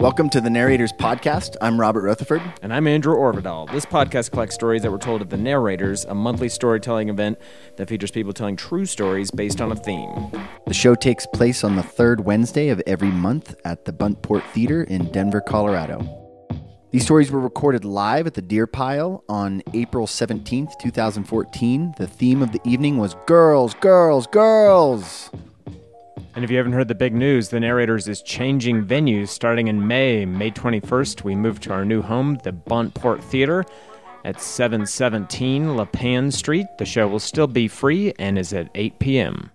Welcome to the Narrators Podcast. I'm Robert Rutherford. And I'm Andrew Orvedahl. This podcast collects stories that were told at the Narrators, a monthly storytelling event that features people telling true stories based on a theme. The show takes place on the third Wednesday of every month at the Buntport Theater in Denver, Colorado. These stories were recorded live at the Deer Pile on April 17th, 2014. The theme of the evening was Girls, Girls, Girls. And if you haven't heard the big news, the Narrators is changing venues starting in May. May 21st, we move to our new home, the Buntport Theater at 717 Lipan Street. The show will still be free and is at 8 p.m.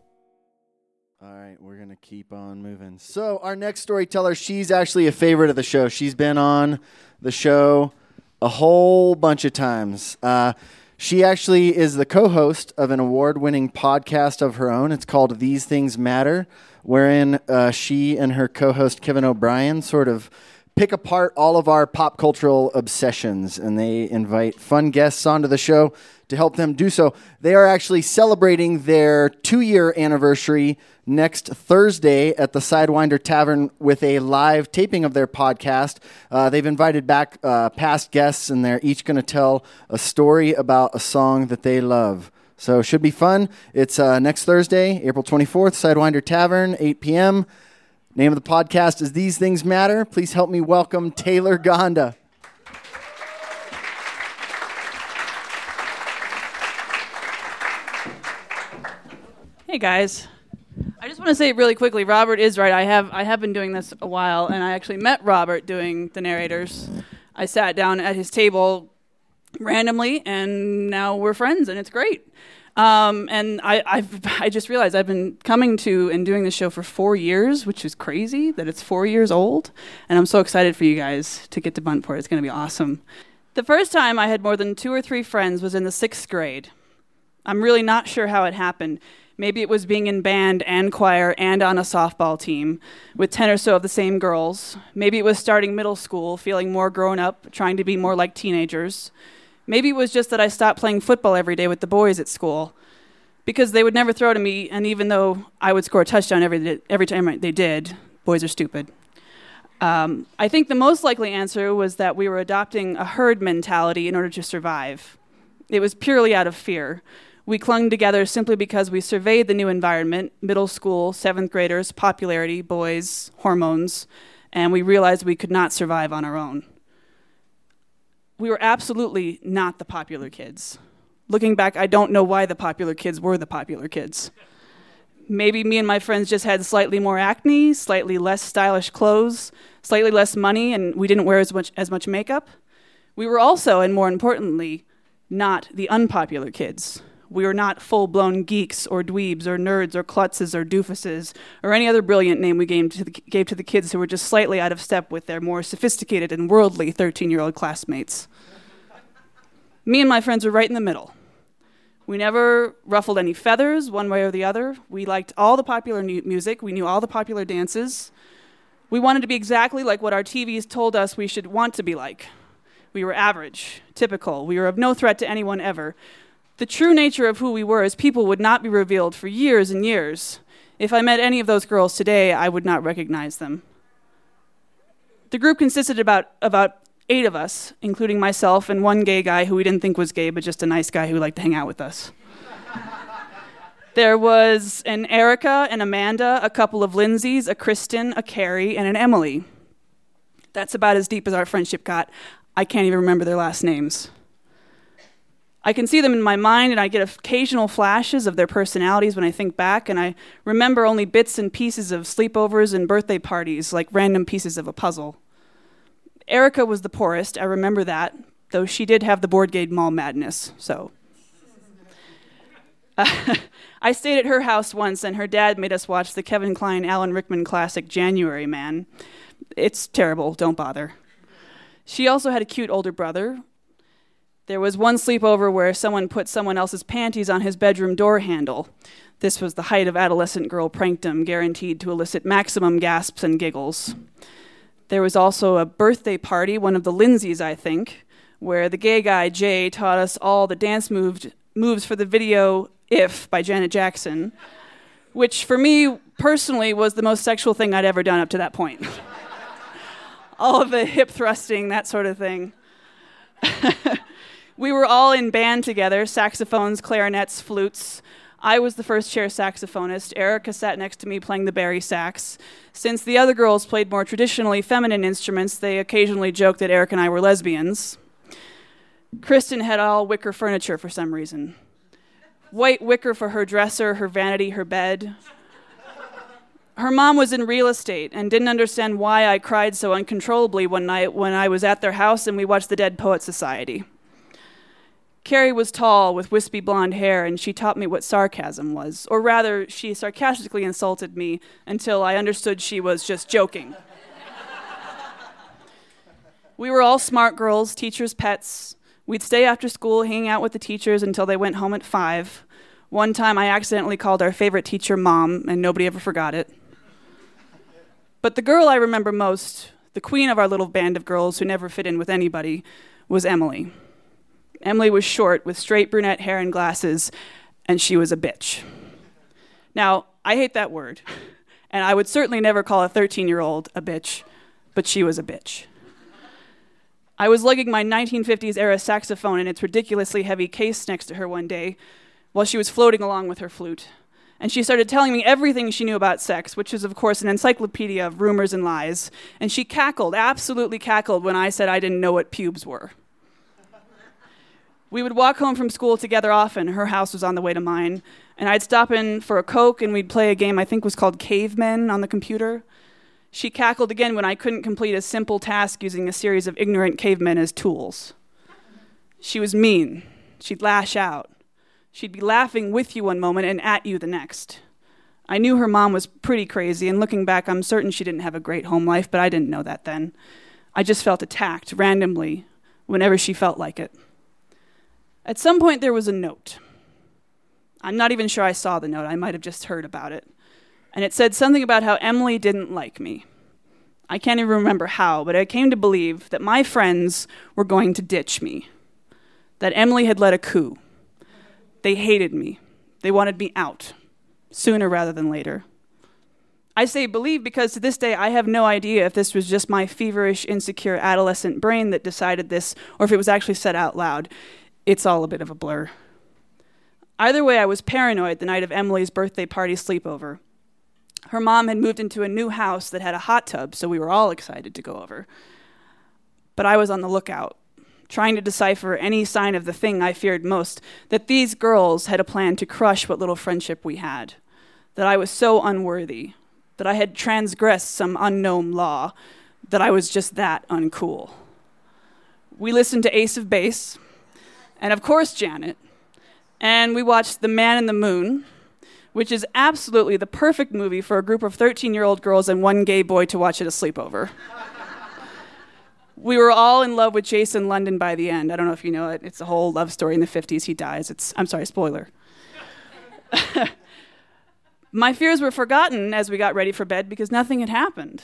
All right, we're going to keep on moving. So, our next storyteller, she's actually a favorite of the show. She's been on the show a whole bunch of times. Uh, she actually is the co host of an award winning podcast of her own. It's called These Things Matter, wherein uh, she and her co host Kevin O'Brien sort of pick apart all of our pop cultural obsessions and they invite fun guests onto the show to help them do so. They are actually celebrating their two year anniversary next Thursday at the Sidewinder Tavern with a live taping of their podcast. Uh, they've invited back uh, past guests and they're each going to tell a story about a song that they love. So should be fun. It's uh, next Thursday, April 24th, Sidewinder Tavern, 8 p.m. Name of the podcast is These Things Matter. Please help me welcome Taylor Gonda. Hey guys. I just want to say really quickly, Robert is right. I have I have been doing this a while, and I actually met Robert doing the narrators. I sat down at his table randomly, and now we're friends, and it's great. Um, and I, I've, I just realized I've been coming to and doing this show for four years, which is crazy that it's four years old. And I'm so excited for you guys to get to Buntport. It's going to be awesome. The first time I had more than two or three friends was in the sixth grade. I'm really not sure how it happened. Maybe it was being in band and choir and on a softball team with 10 or so of the same girls. Maybe it was starting middle school, feeling more grown up, trying to be more like teenagers. Maybe it was just that I stopped playing football every day with the boys at school because they would never throw to me, and even though I would score a touchdown every, every time they did, boys are stupid. Um, I think the most likely answer was that we were adopting a herd mentality in order to survive. It was purely out of fear. We clung together simply because we surveyed the new environment middle school, seventh graders, popularity, boys, hormones and we realized we could not survive on our own we were absolutely not the popular kids. Looking back, I don't know why the popular kids were the popular kids. Maybe me and my friends just had slightly more acne, slightly less stylish clothes, slightly less money, and we didn't wear as much, as much makeup. We were also, and more importantly, not the unpopular kids. We were not full blown geeks or dweebs or nerds or klutzes or doofuses or any other brilliant name we gave to, the, gave to the kids who were just slightly out of step with their more sophisticated and worldly 13 year old classmates. Me and my friends were right in the middle. We never ruffled any feathers one way or the other. We liked all the popular music, we knew all the popular dances. We wanted to be exactly like what our TVs told us we should want to be like. We were average, typical. We were of no threat to anyone ever. The true nature of who we were as people would not be revealed for years and years. If I met any of those girls today, I would not recognize them. The group consisted about about eight of us, including myself and one gay guy who we didn't think was gay, but just a nice guy who liked to hang out with us. there was an Erica, an Amanda, a couple of Lindsays, a Kristen, a Carrie, and an Emily. That's about as deep as our friendship got. I can't even remember their last names. I can see them in my mind, and I get occasional flashes of their personalities when I think back, and I remember only bits and pieces of sleepovers and birthday parties, like random pieces of a puzzle. Erica was the poorest, I remember that, though she did have the board game mall madness, so. I stayed at her house once, and her dad made us watch the Kevin Kline Alan Rickman classic January Man. It's terrible, don't bother. She also had a cute older brother, there was one sleepover where someone put someone else's panties on his bedroom door handle. This was the height of adolescent girl prankdom, guaranteed to elicit maximum gasps and giggles. There was also a birthday party, one of the Lindsays, I think, where the gay guy, Jay, taught us all the dance moved, moves for the video If by Janet Jackson, which for me personally was the most sexual thing I'd ever done up to that point. all of the hip thrusting, that sort of thing. we were all in band together saxophones, clarinets, flutes. I was the first chair saxophonist. Erica sat next to me playing the bari sax. Since the other girls played more traditionally feminine instruments, they occasionally joked that Eric and I were lesbians. Kristen had all wicker furniture for some reason white wicker for her dresser, her vanity, her bed. Her mom was in real estate and didn't understand why I cried so uncontrollably one night when I was at their house and we watched the Dead Poet Society. Carrie was tall with wispy blonde hair, and she taught me what sarcasm was. Or rather, she sarcastically insulted me until I understood she was just joking. we were all smart girls, teachers' pets. We'd stay after school hanging out with the teachers until they went home at five. One time I accidentally called our favorite teacher mom, and nobody ever forgot it. But the girl I remember most, the queen of our little band of girls who never fit in with anybody, was Emily. Emily was short, with straight brunette hair and glasses, and she was a bitch. Now, I hate that word, and I would certainly never call a 13 year old a bitch, but she was a bitch. I was lugging my 1950s era saxophone in its ridiculously heavy case next to her one day while she was floating along with her flute. And she started telling me everything she knew about sex, which is, of course, an encyclopedia of rumors and lies. And she cackled, absolutely cackled, when I said I didn't know what pubes were. We would walk home from school together often. Her house was on the way to mine. And I'd stop in for a Coke and we'd play a game I think was called Cavemen on the computer. She cackled again when I couldn't complete a simple task using a series of ignorant cavemen as tools. She was mean. She'd lash out. She'd be laughing with you one moment and at you the next. I knew her mom was pretty crazy, and looking back, I'm certain she didn't have a great home life, but I didn't know that then. I just felt attacked randomly whenever she felt like it. At some point, there was a note. I'm not even sure I saw the note, I might have just heard about it and it said something about how Emily didn't like me. I can't even remember how, but I came to believe that my friends were going to ditch me, that Emily had led a coup. They hated me, they wanted me out, sooner rather than later. I say believe because to this day I have no idea if this was just my feverish, insecure adolescent brain that decided this or if it was actually said out loud. It's all a bit of a blur. Either way, I was paranoid the night of Emily's birthday party sleepover. Her mom had moved into a new house that had a hot tub, so we were all excited to go over. But I was on the lookout, trying to decipher any sign of the thing I feared most that these girls had a plan to crush what little friendship we had, that I was so unworthy, that I had transgressed some unknown law, that I was just that uncool. We listened to Ace of Base, and of course, Janet, and we watched The Man in the Moon which is absolutely the perfect movie for a group of 13 year old girls and one gay boy to watch at a sleepover. we were all in love with Jason London by the end. I don't know if you know it. It's a whole love story in the 50s. He dies. It's, I'm sorry, spoiler. My fears were forgotten as we got ready for bed because nothing had happened.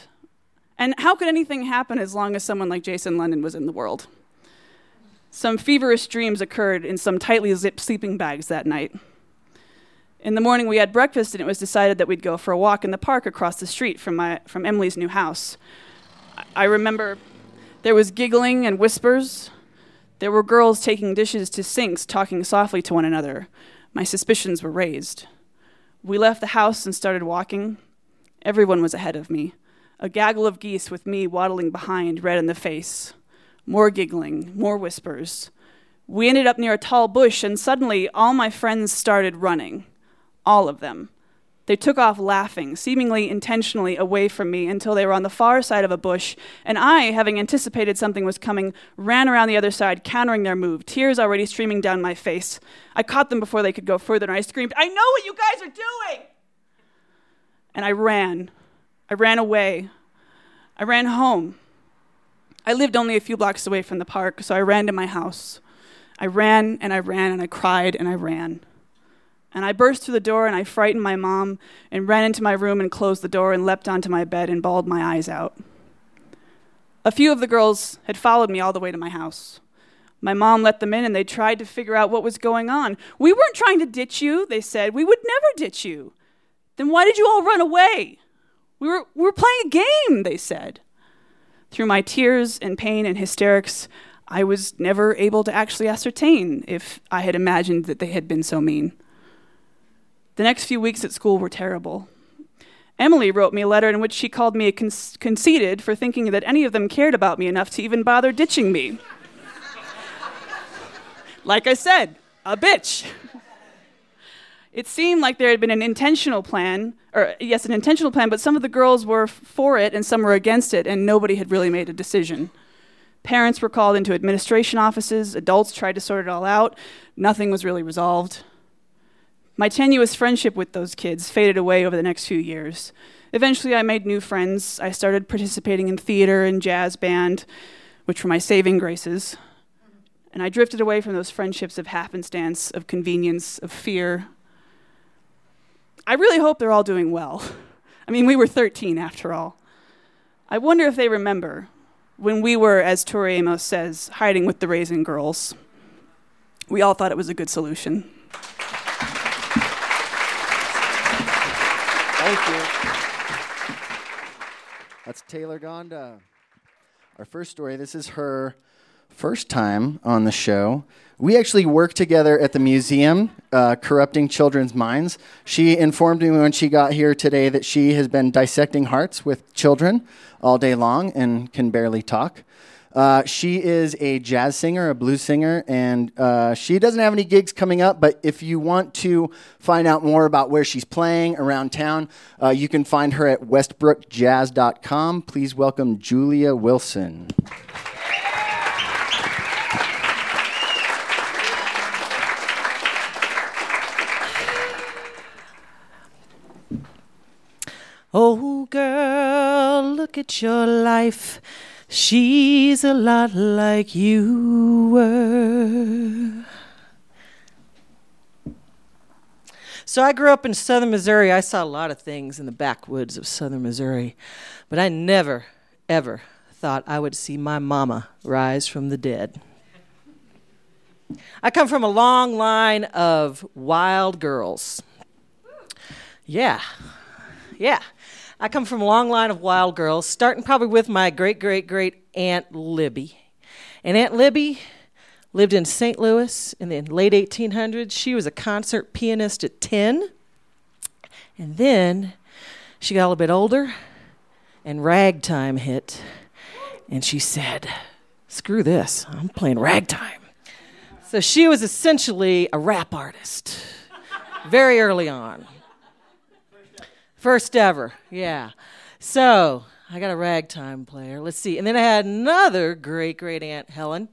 And how could anything happen as long as someone like Jason London was in the world? Some feverish dreams occurred in some tightly zipped sleeping bags that night. In the morning, we had breakfast, and it was decided that we'd go for a walk in the park across the street from, my, from Emily's new house. I remember there was giggling and whispers. There were girls taking dishes to sinks, talking softly to one another. My suspicions were raised. We left the house and started walking. Everyone was ahead of me. A gaggle of geese with me waddling behind, red in the face. More giggling, more whispers. We ended up near a tall bush, and suddenly all my friends started running all of them. They took off laughing, seemingly intentionally away from me until they were on the far side of a bush, and I, having anticipated something was coming, ran around the other side, countering their move, tears already streaming down my face. I caught them before they could go further, and I screamed, I know what you guys are doing! And I ran. I ran away. I ran home. I lived only a few blocks away from the park, so I ran to my house. I ran and I ran and I cried and I ran. And I burst through the door and I frightened my mom and ran into my room and closed the door and leapt onto my bed and bawled my eyes out. A few of the girls had followed me all the way to my house. My mom let them in and they tried to figure out what was going on. We weren't trying to ditch you, they said. We would never ditch you. Then why did you all run away? We were, we were playing a game, they said. Through my tears and pain and hysterics, I was never able to actually ascertain if I had imagined that they had been so mean. The next few weeks at school were terrible. Emily wrote me a letter in which she called me con- conceited for thinking that any of them cared about me enough to even bother ditching me. like I said, a bitch. It seemed like there had been an intentional plan, or yes, an intentional plan, but some of the girls were for it and some were against it, and nobody had really made a decision. Parents were called into administration offices, adults tried to sort it all out, nothing was really resolved. My tenuous friendship with those kids faded away over the next few years. Eventually, I made new friends. I started participating in theater and jazz band, which were my saving graces. And I drifted away from those friendships of happenstance, of convenience, of fear. I really hope they're all doing well. I mean, we were 13 after all. I wonder if they remember when we were, as Tori Amos says, hiding with the Raisin Girls. We all thought it was a good solution. Thank you. That's Taylor Gonda. Our first story. This is her first time on the show. We actually worked together at the museum, uh, Corrupting Children's Minds. She informed me when she got here today that she has been dissecting hearts with children all day long and can barely talk. Uh, she is a jazz singer, a blues singer, and uh, she doesn't have any gigs coming up. But if you want to find out more about where she's playing around town, uh, you can find her at westbrookjazz.com. Please welcome Julia Wilson. Oh, girl, look at your life. She's a lot like you were. So I grew up in southern Missouri. I saw a lot of things in the backwoods of southern Missouri, but I never, ever thought I would see my mama rise from the dead. I come from a long line of wild girls. Yeah, yeah. I come from a long line of wild girls, starting probably with my great great great Aunt Libby. And Aunt Libby lived in St. Louis in the late 1800s. She was a concert pianist at 10. And then she got a little bit older, and ragtime hit. And she said, Screw this, I'm playing ragtime. So she was essentially a rap artist very early on. First ever, yeah. So I got a ragtime player. Let's see. And then I had another great great aunt, Helen,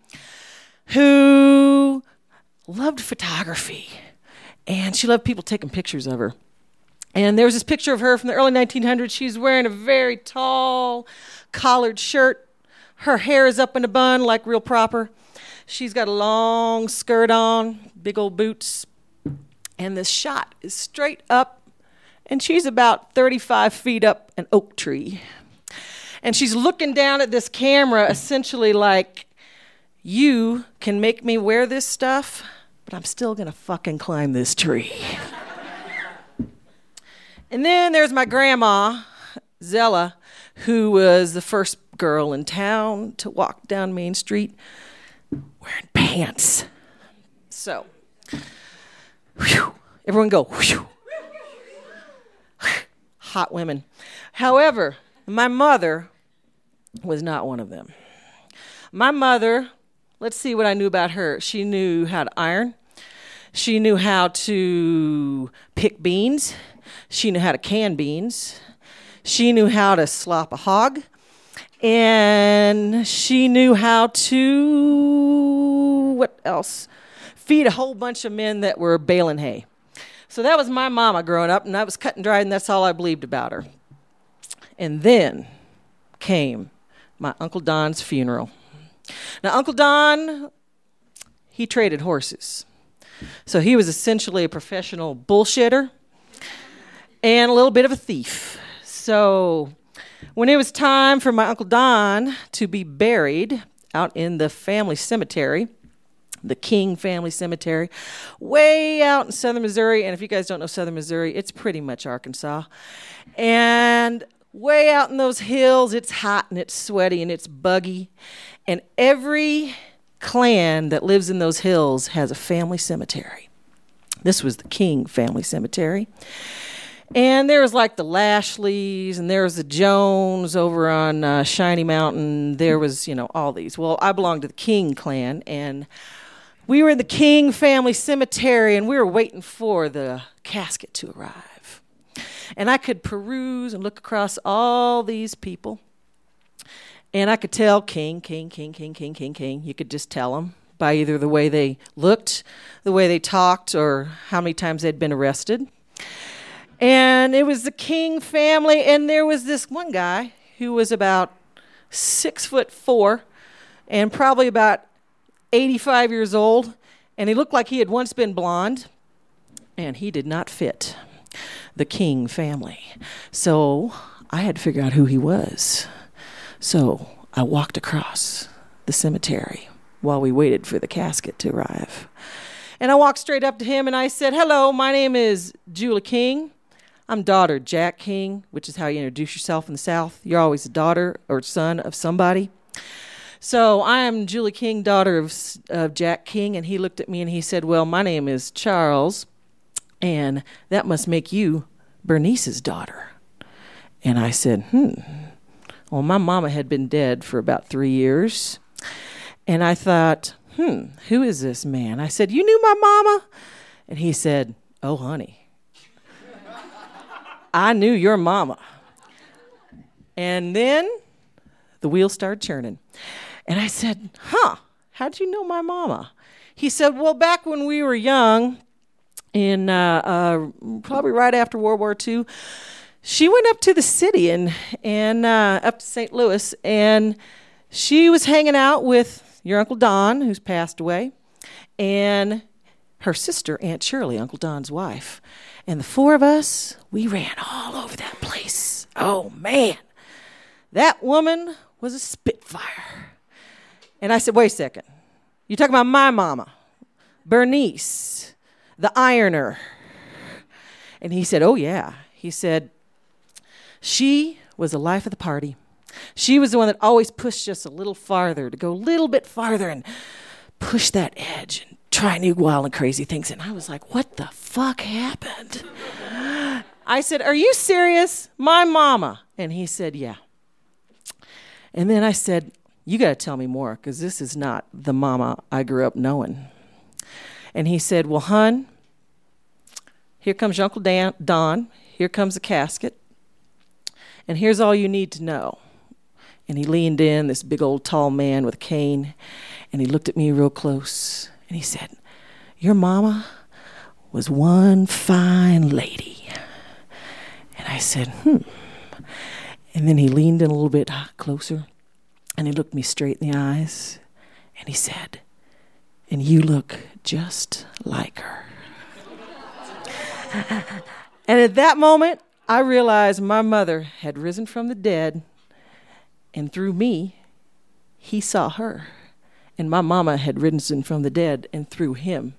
who loved photography. And she loved people taking pictures of her. And there was this picture of her from the early 1900s. She's wearing a very tall collared shirt. Her hair is up in a bun, like real proper. She's got a long skirt on, big old boots. And this shot is straight up and she's about 35 feet up an oak tree. And she's looking down at this camera, essentially like, You can make me wear this stuff, but I'm still gonna fucking climb this tree. and then there's my grandma, Zella, who was the first girl in town to walk down Main Street wearing pants. So, whew, everyone go, whew hot women. However, my mother was not one of them. My mother, let's see what I knew about her. She knew how to iron, she knew how to pick beans, she knew how to can beans, she knew how to slop a hog. And she knew how to, what else? Feed a whole bunch of men that were baling hay. So that was my mama growing up, and I was cut and dried, and that's all I believed about her. And then came my Uncle Don's funeral. Now, Uncle Don, he traded horses. So he was essentially a professional bullshitter and a little bit of a thief. So when it was time for my Uncle Don to be buried out in the family cemetery, the King Family Cemetery, way out in southern Missouri. And if you guys don't know southern Missouri, it's pretty much Arkansas. And way out in those hills. It's hot and it's sweaty and it's buggy. And every clan that lives in those hills has a family cemetery. This was the King family cemetery. And there was like the Lashleys, and there was the Jones over on uh, Shiny Mountain. There was, you know, all these. Well, I belonged to the King clan, and we were in the King family cemetery, and we were waiting for the casket to arrive. And I could peruse and look across all these people, and I could tell King, King, King, King, King, King, King. You could just tell them by either the way they looked, the way they talked, or how many times they'd been arrested. And it was the King family, and there was this one guy who was about six foot four and probably about 85 years old, and he looked like he had once been blonde, and he did not fit the King family. So I had to figure out who he was. So I walked across the cemetery while we waited for the casket to arrive. And I walked straight up to him and I said, Hello, my name is Julie King. I'm daughter Jack King, which is how you introduce yourself in the South. You're always a daughter or son of somebody. So I am Julie King, daughter of, of Jack King. And he looked at me and he said, Well, my name is Charles, and that must make you Bernice's daughter. And I said, Hmm. Well, my mama had been dead for about three years. And I thought, Hmm, who is this man? I said, You knew my mama? And he said, Oh, honey. I knew your mama. And then the wheels started churning. And I said, Huh, how'd you know my mama? He said, Well, back when we were young, in uh, uh, probably right after World War II, she went up to the city and, and uh, up to St. Louis, and she was hanging out with your Uncle Don, who's passed away, and her sister, Aunt Shirley, Uncle Don's wife. And the four of us, we ran all over that place. Oh, man. That woman was a spitfire. And I said, wait a second. You're talking about my mama, Bernice, the ironer. And he said, oh, yeah. He said, she was the life of the party. She was the one that always pushed us a little farther, to go a little bit farther and push that edge and try new wild and crazy things. And I was like, what the fuck happened? I said, Are you serious? My mama. And he said, Yeah. And then I said, You got to tell me more because this is not the mama I grew up knowing. And he said, Well, hun, here comes Uncle Dan, Don. Here comes the casket. And here's all you need to know. And he leaned in, this big old tall man with a cane, and he looked at me real close and he said, Your mama was one fine lady. And I said, Hmm. And then he leaned in a little bit closer and he looked me straight in the eyes and he said, And you look just like her. and at that moment, I realized my mother had risen from the dead, and through me, he saw her. And my mama had risen from the dead, and through him,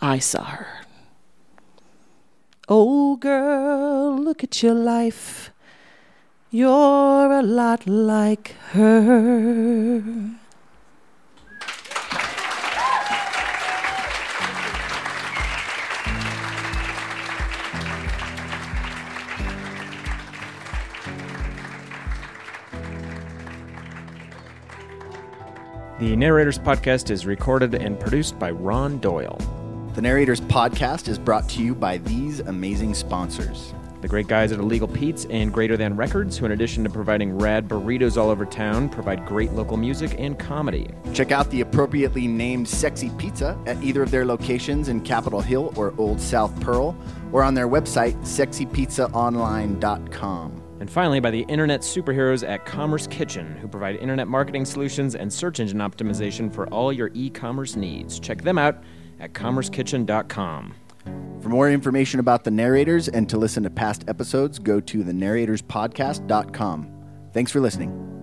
I saw her. Oh, girl, look at your life. You're a lot like her. The Narrators Podcast is recorded and produced by Ron Doyle. The Narrators Podcast is brought to you by these amazing sponsors. The great guys at Illegal Pete's and Greater Than Records, who, in addition to providing rad burritos all over town, provide great local music and comedy. Check out the appropriately named Sexy Pizza at either of their locations in Capitol Hill or Old South Pearl, or on their website, sexypizzaonline.com. And finally, by the internet superheroes at Commerce Kitchen, who provide internet marketing solutions and search engine optimization for all your e commerce needs. Check them out at commercekitchen.com. For more information about the narrators and to listen to past episodes, go to thenarratorspodcast.com. Thanks for listening.